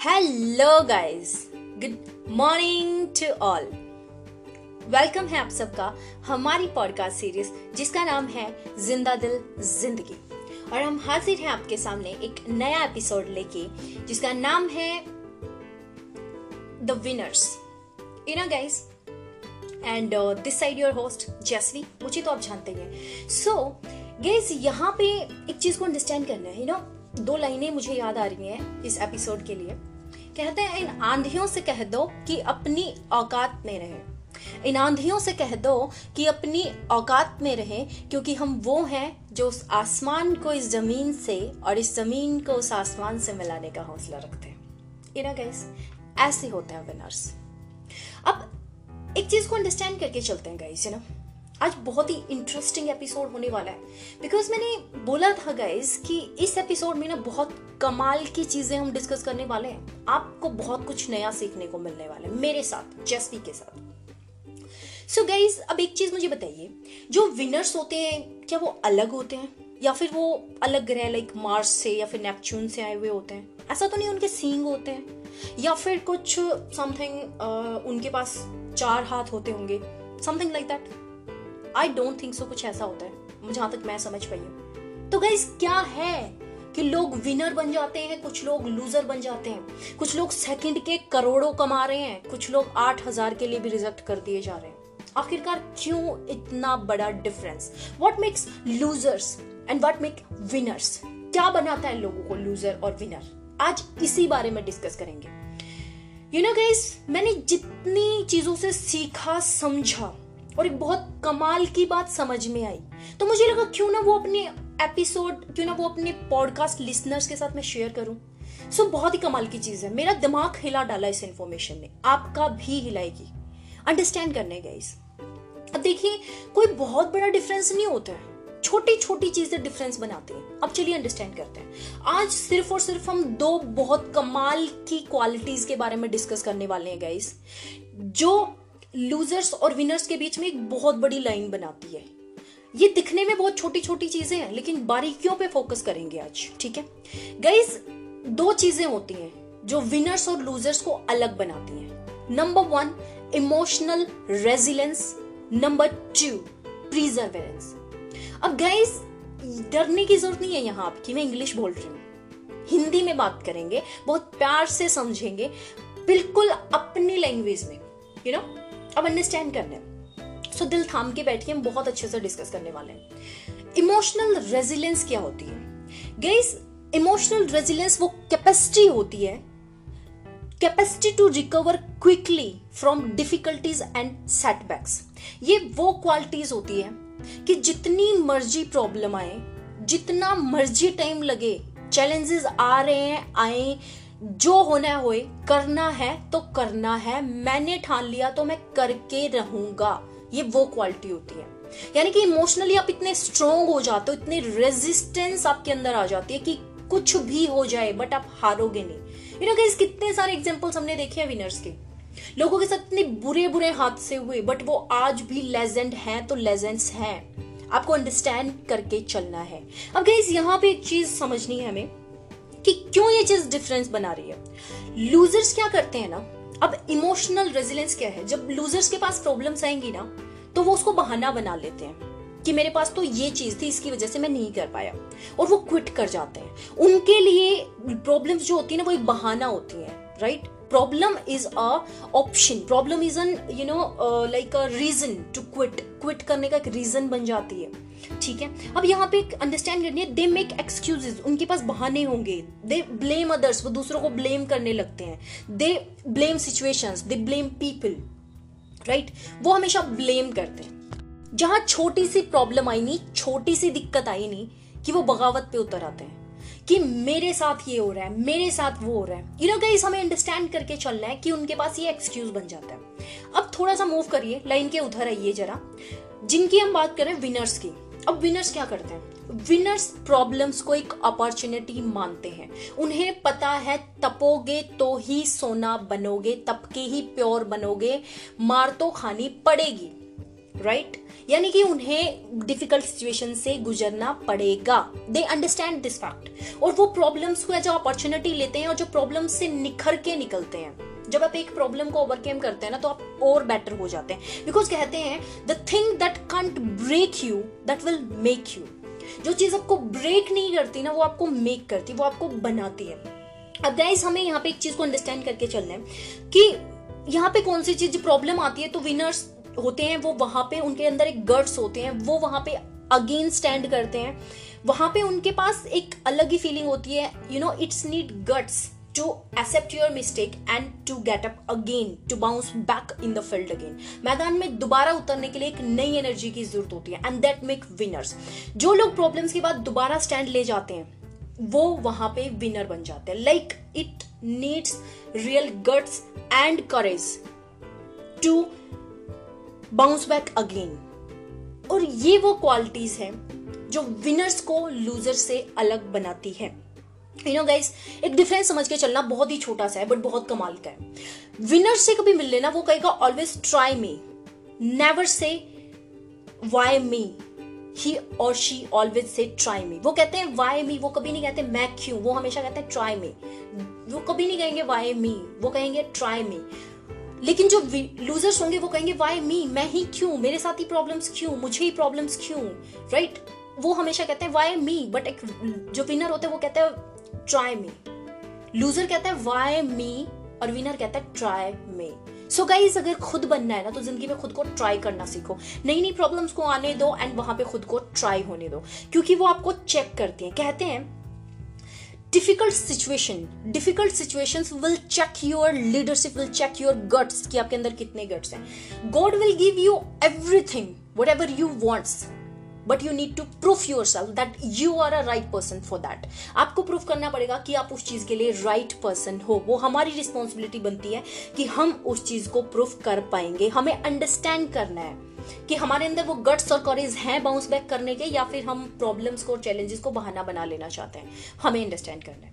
Hello guys good morning to all welcome है आप सबका हमारी पॉडकास्ट सीरीज़ जिसका नाम है ज़िंदा दिल, ज़िंदगी। और हम हाजिर हैं आपके सामने एक नया एपिसोड लेके, जिसका नाम है the winners you know guys and this side your host Jaisvi मुझे तो आप जानते ही हैं। सो गाइस यहाँ पे एक चीज़ को अंडरस्टैंड करना है यू नो दो लाइनें मुझे याद आ रही हैं इस एपिसोड के लिए। कहते हैं, इन आंधियों से कह दो कि अपनी औकात में रहे। इन आंधियों से कह दो कि अपनी औकात में रहे, क्योंकि हम वो हैं जो उस आसमान को इस ज़मीन से और इस ज़मीन को उस आसमान से मिलाने का हौसला रखते हैं। यू नो गाइस ऐसे होते हैं विनर्स अब एक चीज़ को अंडरस्टैंड करके चलते हैं गाइस यू नो आज बहुत ही इंटरेस्टिंग एपिसोड होने वाला है। बिकॉज़ मैंने बोला था गाइज़ कि इस एपिसोड में ना बहुत कमाल की चीज़ें हम डिस्कस करने वाले हैं। आपको बहुत कुछ नया सीखने को मिलने वाला है मेरे साथ जेसवी के साथ। सो so गाइज़ अब एक चीज़ मुझे बताइए जो विनर्स होते हैं क्या वो अलग होते हैं? या फिर वो अलग ग्रह लाइक मार्स से या फिर नेपच्यून से आए हुए होते हैं? ऐसा तो नहीं उनके सींग होते हैं। या फिर कुछ समथिंग uh, उनके पास चार हाथ होते होंगे something like that I don't think so कुछ ऐसा होता है। जहाँ तक मैं समझ पाई हूँ। तो गाइज़ क्या है कि लोग विनर बन जाते हैं, कुछ लोग लूजर बन जाते हैं। कुछ लोग सेकंड के करोड़ों कमा रहे हैं, कुछ लोग आठ हज़ार के लिए भी रिजेक्ट कर दिए जा रहे हैं। आखिरकार क्यों इतना बड़ा difference what makes losers and what make winners क्या बनाता है लोगों को लूजर और विनर आज इसी बारे में डिस्कस करेंगे। यू नो गाइस मैंने जितनी चीज़ों से सीखा, समझा और एक बहुत कमाल की बात समझ में आई। तो मुझे लगा क्यों ना वो अपने एपिसोड क्यों ना वो अपने पॉडकास्ट लिसनर्स के साथ मैं शेयर करूँ? सो so, बहुत ही कमाल की चीज़ है। मेरा दिमाग हिला डाला इस इंफॉर्मेशन ने। आपका भी हिलाएगी। अंडरस्टैंड करने गए इस अब देखिए कोई बहुत बड़ा डिफरेंस नहीं होता है। छोटी छोटी चीज़ें डिफरेंस बनाती हैं। अब चलिए अंडरस्टैंड करते हैं। आज सिर्फ़ और सिर्फ़ हम दो बहुत कमाल की क्वालिटीज के बारे में डिस्कस करने वाले हैं गाइस जो लूजर्स और विनर्स के बीच में एक बहुत बड़ी लाइन बनाती है। ये दिखने में बहुत छोटी छोटी चीज़ें हैं, लेकिन बारीकियों पे फोकस करेंगे आज, ठीक है? गाइस दो चीज़ें होती हैं जो विनर्स और लूजर्स को अलग बनाती हैं। Number one emotional resilience number two perseverance अब गाइस डरने की ज़रूरत नहीं है यहाँ आपकी मैं इंग्लिश बोल रही हूँ। हिंदी में बात करेंगे, बहुत प्यार से समझेंगे, बिल्कुल अपनी लैंग्वेज में यू you नो know? अब अंडरस्टैंड करने सो दिल थाम के बैठिए, हम बहुत अच्छे से डिस्कस करने वाले हैं। इमोशनल रेजिलेंस क्या होती है? गेस इमोशनल रेजिलेंस वो कैपेसिटी होती है। Capacity to recover quickly from difficulties and setbacks ये वो क्वालिटीज होती है कि जितनी मर्ज़ी प्रॉब्लम आए, जितना मर्ज़ी टाइम लगे चैलेंजेस आ रहे हैं, आए जो होना है होए करना है तो करना है। मैंने ठान लिया तो मैं करके रहूँगा। ये वो क्वालिटी होती है। यानी कि इमोशनली आप इतने स्ट्रोंग हो जाते हो, इतने रेजिस्टेंस आपके अंदर आ जाती है कि कुछ भी हो जाए बट आप हारोगे नहीं। यू नो गाइस कितने सारे एग्जांपल्स हमने देखे हैं विनर्स के। लोगों के साथ इतने बुरे बुरे हादसे हुए बट वो आज भी लेजेंड हैं तो लेजेंड्स हैं। आपको अंडरस्टैंड करके चलना है। अब गाइस यहाँ पे एक चीज़ समझनी है हमें। कि क्यों ये चीज़ डिफरेंस बना रही है? लूजर्स क्या करते हैं ना? अब इमोशनल रेजिलेंस क्या है? जब लूजर्स के पास प्रॉब्लम्स आएँगी ना तो वो उसको बहाना बना लेते हैं कि मेरे पास तो ये चीज़ थी, इसकी वजह से मैं नहीं कर पाया। और वो क्विट कर जाते हैं। उनके लिए प्रॉब्लम्स जो होती है ना, वो एक बहाना होती है right problem is a option problem is an you know like a reason to quit quit करने का एक रीजन बन जाती है। ठीक है? अब यहाँ पे अंडरस्टैंड करनी है दे मेक एक्सक्यूजेज उनके पास बहाने होंगे। दे ब्लेम अदर्स वो दूसरों को ब्लेम करने लगते हैं। They blame situations they blame people right वो हमेशा ब्लेम करते हैं। जहाँ छोटी सी प्रॉब्लम आई नहीं, छोटी सी दिक्कत आई नहीं, कि वो बगावत पे उतर आते हैं। कि मेरे साथ ये हो रहा है, मेरे साथ वो हो रहा है। यू नो गाइस हमें अंडरस्टैंड करके चलना है कि उनके पास ये एक्सक्यूज बन जाता है। अब थोड़ा सा मूव करिए लाइन के उधर आइए जरा। जिनकी हम बात करें विनर्स की। अब विनर्स क्या करते हैं? विनर्स प्रॉब्लम्स को एक अपॉर्चुनिटी मानते हैं। उन्हें पता है, तपोगे तो ही सोना बनोगे तप के ही प्योर बनोगे, मार तो खानी पड़ेगी। Right right? यानी कि उन्हें डिफ़िकल्ट सिचुएशन से गुजरना पड़ेगा। दे अंडरस्टैंड दिस फैक्ट और वो प्रॉब्लम्स को एज अपॉर्चुनिटी लेते हैं और जो प्रॉब्लम से निखर के निकलते हैं। जब आप एक प्रॉब्लम को ओवरकम करते हैं ना तो आप और बेटर हो जाते हैं। बिकॉज़ कहते हैं the thing that can't break you that will make you जो चीज़ आपको ब्रेक नहीं करती ना, वो आपको मेक करती, वो आपको बनाती है। अब गाइस हमें यहाँ पे एक चीज़ को अंडरस्टैंड करके चलना है कि यहाँ पे कौन सी चीज़ प्रॉब्लम आती है तो विनर्स होते हैं, वो वहाँ पे उनके अंदर एक गट्स होते हैं, वो वहाँ पे अगेन स्टैंड करते हैं। वहाँ पे उनके पास एक अलग ही फीलिंग होती है you know it's need guts to accept your mistake and to get up again, to bounce back in the field again मैदान में दोबारा उतरने के लिए एक नई एनर्जी की ज़रूरत होती है एंड दैट मेक विनर्स जो लोग प्रॉब्लम्स के बाद दोबारा स्टैंड ले जाते हैं, वो वहाँ पे विनर बन जाते हैं। Like it needs real guts and courage to bounce back again और ये वो क्वालिटीज हैं जो विनर्स को लूजर से अलग बनाती है. यू नो गाइस एक डिफरेंस समझ के चलना बहुत ही छोटा सा है बट बहुत कमाल का है. विनर से कभी मिल लेना, वो कहेगा always try me never say why me he और she always say try me वो कहते हैं वाई मी वो कभी नहीं कहते, मैं क्यों? वो हमेशा कहते हैं ट्राई मी वो कभी नहीं कहेंगे वाई मी वो कहेंगे ट्राई मी लेकिन जो लूजर्स होंगे, वो कहेंगे वाई मी मैं ही क्यों? मेरे साथ ही प्रॉब्लम्स क्यों? मुझे ही प्रॉब्लम्स क्यों? Right right? वो हमेशा कहते हैं वाई मी बट एक जो विनर होते हैं, वो कहते हैं ट्राई मी लूजर कहता है वाई मी और विनर कहता है ट्राई मी सो गाइज़ अगर खुद बनना है ना तो ज़िंदगी में खुद को ट्राई करना सीखो। नई नई प्रॉब्लम्स को आने दो एंड वहाँ पे खुद को ट्राई होने दो। क्योंकि वो आपको चेक करती हैं। कहते हैं difficult situation difficult situation will check your leadership will check your guts कि आपके अंदर कितने गट्स हैं। God will give you everything whatever you wants but you need to proof yourself that you are a right person for that आपको proof करना पड़ेगा कि आप उस चीज़ के लिए राइट right पर्सन हो। वो हमारी रिस्पॉन्सिबिलिटी बनती है कि हम उस चीज़ को प्रूफ कर पाएँगे। हमें अंडरस्टैंड करना है कि हमारे अंदर वो गट्स और कॉरेज हैं बाउंस बैक करने के या फिर हम प्रॉब्लम्स को चैलेंजेस को बहाना बना लेना चाहते हैं। हमें अंडरस्टैंड करना है।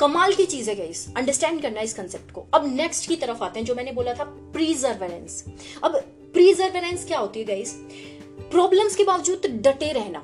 कमाल की चीज़ है गाइस अंडरस्टैंड करना इस कंसेप्ट को। अब नेक्स्ट की तरफ़ आते हैं, जो मैंने बोला था प्रीजर्वेनेंस अब प्रीजर्वेनेंस क्या होती है गाइस प्रॉब्लम्स के बावजूद डटे रहना।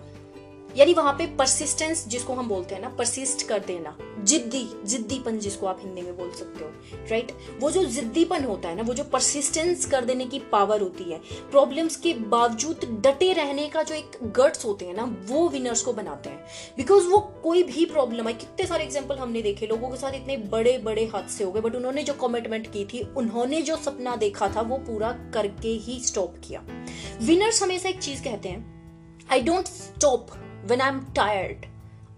यानी वहाँ पे परसिस्टेंस जिसको हम बोलते हैं ना परसिस्ट कर देना। जिद्दी, जिद्दीपन जिसको आप हिंदी में बोल सकते हो राइट वो जो जिद्दीपन होता है ना, वो जो परसिस्टेंस कर देने की पावर होती है प्रॉब्लम्स के बावजूद डटे रहने का जो एक गट्स होते हैं ना, वो विनर्स को बनाते हैं। बिकॉज़ वो कोई भी प्रॉब्लम है कितने सारे एग्ज़ाम्पल हमने देखे, लोगों के साथ इतने बड़े बड़े हादसे हो गए बट उन्होंने जो कमिटमेंट की थी, उन्होंने जो सपना देखा था, वो पूरा करके ही स्टॉप किया। विनर्स हमेशा एक चीज़ कहते हैं I don't stop I am tired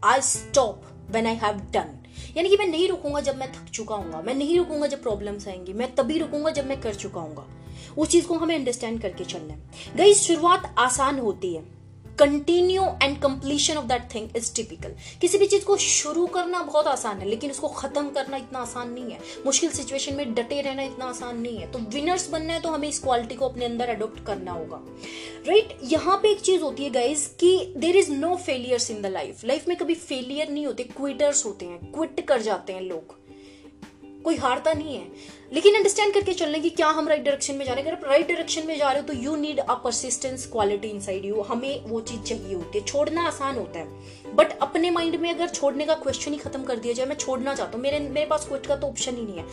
I stop when I have done यानी कि मैं नहीं रुकूँगा जब मैं थक चुका हूँ मैं नहीं रुकूँगा जब प्रॉब्लम्स आएँगी, मैं तभी रुकूँगा जब मैं कर चुका हूँ उस चीज़ को हमें अंडरस्टैंड करके चलना है। गई शुरुआत आसान होती है। Continue and completion of that thing is typical किसी भी चीज़ को शुरू करना बहुत आसान है, लेकिन उसको खत्म करना इतना आसान नहीं है। मुश्किल सिचुएशन में डटे रहना इतना आसान नहीं है। तो विनर्स बनना है तो हमें इस क्वालिटी को अपने अंदर अडोप्ट करना होगा। Right right? यहाँ पे एक चीज़ होती है गाइज़ कि there is no failures in the life life में कभी फेलियर नहीं होते क्विटर्स होते हैं क्विट कर जाते हैं लोग। कोई हारता नहीं है। लेकिन अंडरस्टैंड करके चलने की क्या हम राइट डायरेक्शन में जा रहे हैं? अगर आप राइट डायरेक्शन में जा रहे हो तो you need a persistence quality inside you हमें वो चीज़ चाहिए होती है। छोड़ना आसान होता है। बट अपने माइंड में अगर छोड़ने का क्वेश्चन ही खत्म कर दिया जाए, मैं छोड़ना चाहता हूँ। मेरे मेरे पास क्विट का तो ऑप्शन ही नहीं है।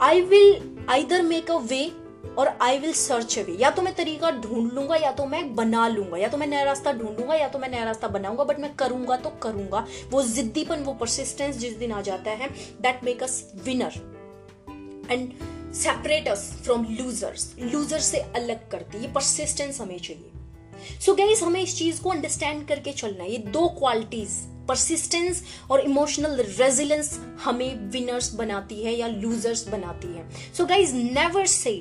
I will either make a way और आई विल सर्च अवे या तो मैं तरीका ढूंढ लूँगा, या तो मैं बना लूँगा, या तो मैं नया रास्ता ढूंढूँगा, या तो मैं नया रास्ता बनाऊँगा बट मैं करूँगा तो करूँगा। वो जिद्दीपन वो परसिस्टेंस जिस दिन आ जाता है that make us winner and separate us from losers loser से अलग करती, ये परसिस्टेंस हमें चाहिए। सो so हमें इस चीज़ को अंडरस्टैंड करके चलना है। ये दो क्वालिटीज परसिस्टेंस और इमोशनल रेजिलेंस हमें विनर्स बनाती है या लूजर्स बनाती है। So guys never say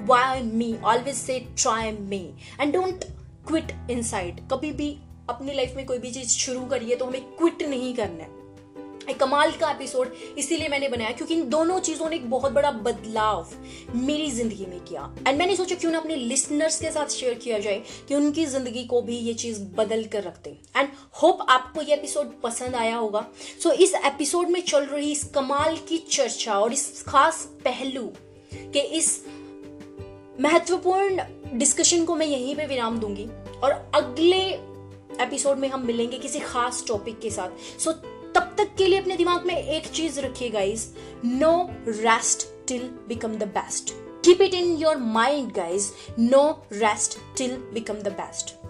why me always say try me and don't quit inside कभी भी अपनी लाइफ में कोई भी चीज़ शुरू करिए तो हमें क्विट नहीं करना है। एक कमाल का एपिसोड इसीलिए मैंने बनाया क्योंकि इन दोनों चीज़ों ने एक बहुत बड़ा बदलाव मेरी ज़िंदगी में किया। एंड मैंने सोचा क्यों ना अपने लिसनर्स के साथ शेयर किया जाए कि उनकी ज़िंदगी को भी ये चीज़ बदल कर रखते एंड होप आपको ये एपिसोड पसंद आया होगा। सो so, इस एपिसोड में चल रही इस कमाल की चर्चा और इस खास पहलू के इस महत्वपूर्ण डिस्कशन को मैं यहीं पे विराम दूँगी और अगले एपिसोड में हम मिलेंगे किसी खास टॉपिक के साथ। सो so, तब तक के लिए अपने दिमाग में एक चीज़ रखिए guys no rest till become the best keep it in your mind guys no rest till become the best